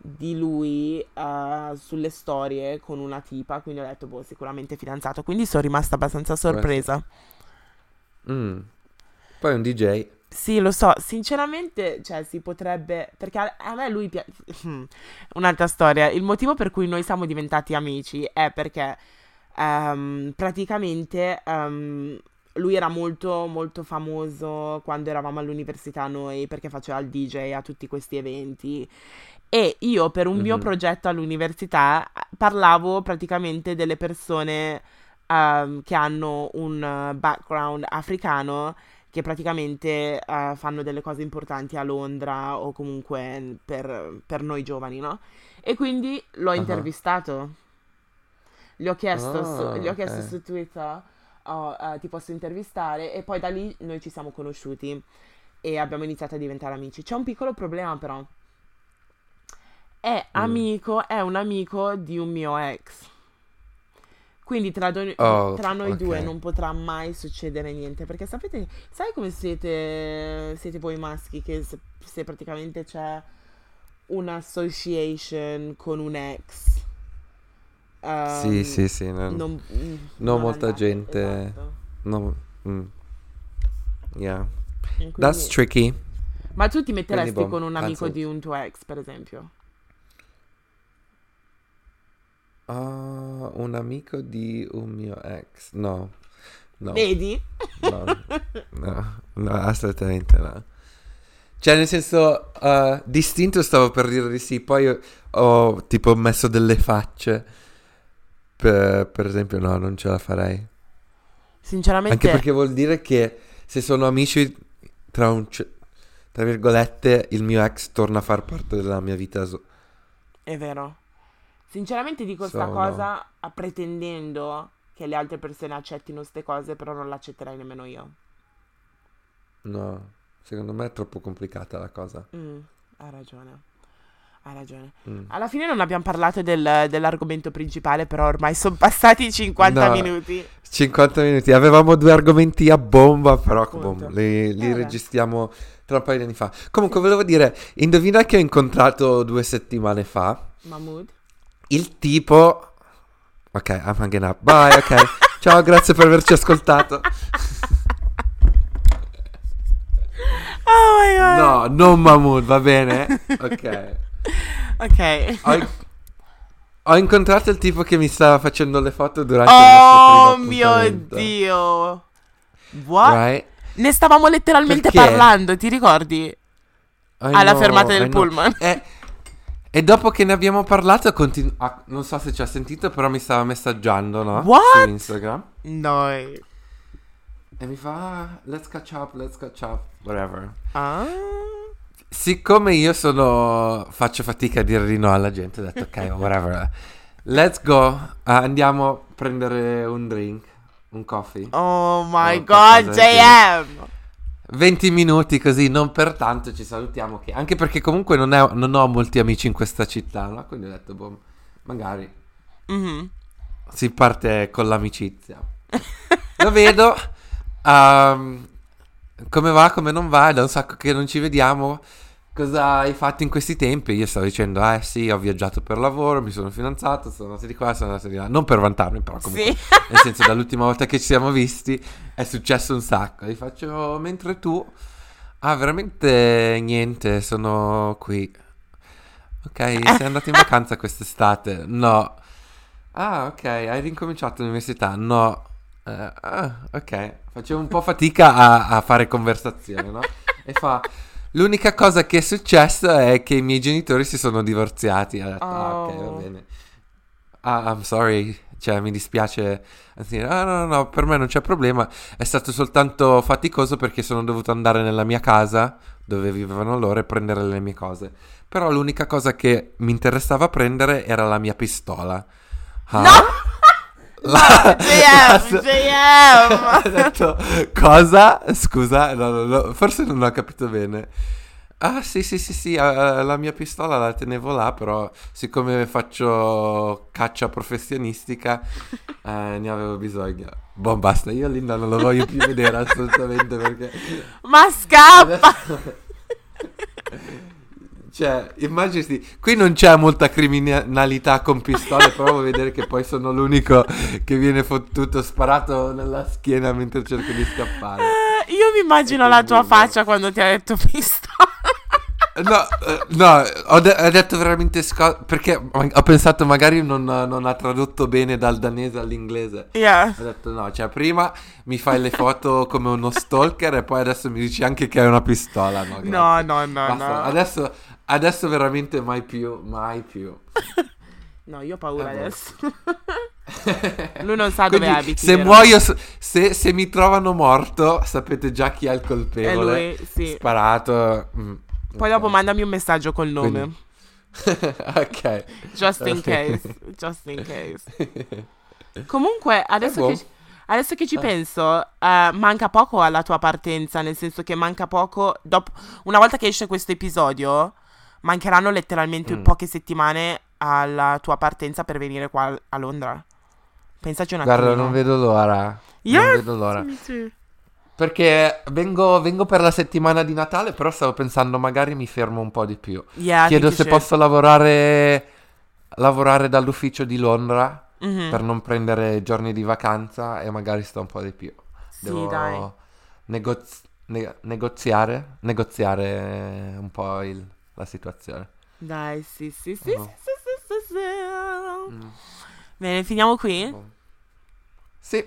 di lui uh, sulle storie con una tipa, quindi ho detto, boh, sicuramente fidanzato. Quindi sono rimasta abbastanza sorpresa. Mm. Poi un DJ. Sì, lo so, sinceramente, cioè, si potrebbe... Perché a, a me lui piace... Un'altra storia. Il motivo per cui noi siamo diventati amici è perché um, praticamente um, lui era molto, molto famoso quando eravamo all'università noi perché faceva il DJ a tutti questi eventi e io per un mm-hmm. mio progetto all'università parlavo praticamente delle persone um, che hanno un background africano che praticamente uh, fanno delle cose importanti a Londra o comunque per, per noi giovani, no? E quindi l'ho uh-huh. intervistato. Gli ho chiesto, oh, su, gli ho chiesto okay. su Twitter, oh, uh, ti posso intervistare? E poi da lì noi ci siamo conosciuti e abbiamo iniziato a diventare amici. C'è un piccolo problema però è mm. amico, è un amico di un mio ex. Quindi tra, do- oh, tra noi okay. due non potrà mai succedere niente. Perché sapete, sai come siete, siete voi maschi che se, se praticamente c'è un'association con un ex. Um, sì, sì, sì. Non, non, non, non molta andate, gente. Esatto. No, mm. Yeah. Quindi, That's tricky. Ma tu ti metteresti Quindi, con un amico di un tuo ex, per esempio? Ah, un amico di un mio ex. No. no. Vedi? No, no, no, assolutamente no. Cioè, nel senso, uh, distinto stavo per dire di sì, poi ho tipo messo delle facce. Per, per esempio, no, non ce la farei. Sinceramente... Anche perché vuol dire che se sono amici, tra un... Tra virgolette, il mio ex torna a far parte della mia vita. È vero. Sinceramente dico questa so, cosa pretendendo che le altre persone accettino queste cose, però non l'accetterei nemmeno io. No, secondo me è troppo complicata la cosa. Mm, hai ragione. Hai ragione. Mm. Alla fine non abbiamo parlato del, dell'argomento principale, però ormai sono passati 50 no, minuti. 50 minuti. Avevamo due argomenti a bomba, però boom, li, li eh registriamo tra un paio di anni fa. Comunque, volevo dire, indovina che ho incontrato due settimane fa. Mahmood il tipo... Ok, I'm hanging up. Bye, ok. Ciao, grazie per averci ascoltato. Oh my god. No, non Mahmood, va bene? Ok. Ok. Ho, ho, incontrato il tipo che mi stava facendo le foto durante oh, il nostro Oh mio Dio. What? Right? Ne stavamo letteralmente Perché? parlando, ti ricordi? I Alla know, fermata del pullman. Eh, e dopo che ne abbiamo parlato, continu- ah, non so se ci ha sentito, però mi stava messaggiando, no? What? Su Instagram. No. E mi fa, ah, let's catch up, let's catch up, whatever. Ah. Siccome io sono, faccio fatica a dire di no alla gente, ho detto ok, whatever. Let's go, uh, andiamo a prendere un drink, un coffee. Oh my god, JM! 20 minuti così, non per tanto ci salutiamo. Che... Anche perché comunque non, è, non, ho molti amici in questa città, no? Quindi ho detto, boh, magari mm-hmm. si parte con l'amicizia. Lo vedo. Um, come va, come non va? È da un sacco che non ci vediamo. Cosa hai fatto in questi tempi? Io stavo dicendo, eh sì, ho viaggiato per lavoro, mi sono fidanzato, sono andato di qua, sono andato di là. Non per vantarmi, però comunque. Sì. nel senso, dall'ultima volta che ci siamo visti è successo un sacco. Gli faccio, mentre tu... Ah, veramente niente, sono qui. Ok, sei andato in vacanza quest'estate? No. Ah, ok, hai ricominciato l'università? No. Ah, ok, facevo un po' fatica a, a fare conversazione, no? E fa, l'unica cosa che è successo è che i miei genitori si sono divorziati. Ho detto, ah, ok, va Oh. bene. Ah, I'm sorry, cioè mi dispiace. Anzi, ah, no, no, no, per me non c'è problema. È stato soltanto faticoso perché sono dovuto andare nella mia casa dove vivevano loro e prendere le mie cose. Però l'unica cosa che mi interessava prendere era la mia pistola. Ah? No! La- JM, JM. ha detto cosa? Scusa, no, no, no, forse non ho capito bene. Ah, sì, sì, sì, sì, eh, la mia pistola la tenevo là, però siccome faccio caccia professionistica, eh, ne avevo bisogno. Boh, basta, io Linda non lo voglio più vedere assolutamente perché... Ma scappa! Adesso- Cioè, immaginati, qui non c'è molta criminalità con pistole, provo a vedere che poi sono l'unico che viene fottuto, sparato nella schiena mentre cerco di scappare. Eh, Io mi immagino la tua faccia quando ti ha detto pistola. No, eh, no, ho, de- ho detto veramente sco- perché ho pensato magari non, non ha tradotto bene dal danese all'inglese. Yeah. Ho detto no, cioè prima mi fai le foto come uno stalker e poi adesso mi dici anche che hai una pistola. No, No, no, no, no. Adesso, adesso veramente mai più, mai più. No, io ho paura Eh, adesso. Lui non sa dove Quindi, abiti. Se vero? muoio, se, se mi trovano morto, sapete già chi è il È colpevole. lui, sì. Sparato. mm, Poi ok. dopo mandami un messaggio col nome. Quindi- ok. Just in case. Just in case. Comunque, adesso, boh. che, ci- adesso che ci penso, eh, manca poco alla tua partenza, nel senso che manca poco. Dopo, una volta che esce questo episodio, mancheranno letteralmente Mm. poche settimane alla tua partenza per venire qua a Londra. Pensaci un attimo. Guarda, non vedo l'ora. Yes! Non vedo l'ora. Perché vengo, vengo per la settimana di Natale, però stavo pensando magari mi fermo un po' di più. Yeah, Chiedo se posso lavorare, lavorare dall'ufficio di Londra Mhm. per non prendere giorni di vacanza e magari sto un po' di più. Sì, Devo dai. negoz- ne- negoziare, negoziare un po' il- la situazione. Dai, sì, sì, sì, Oh. sì, sì, sì, sì, sì. Mm. Bene, finiamo qui. Sì,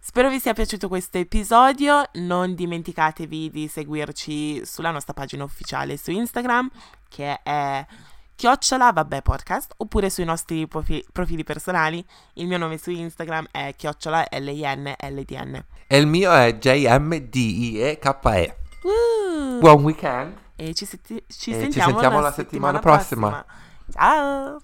Spero vi sia piaciuto questo episodio. Non dimenticatevi di seguirci sulla nostra pagina ufficiale su Instagram, che è chiocciola vabbè podcast, oppure sui nostri profi- profili personali. Il mio nome su Instagram è chiocciola LINLDN. e il mio è JMDIEKE. Uh! Buon weekend e ci, se- ci, sentiamo, ci sentiamo la settimana, settimana prossima. prossima. Ciao!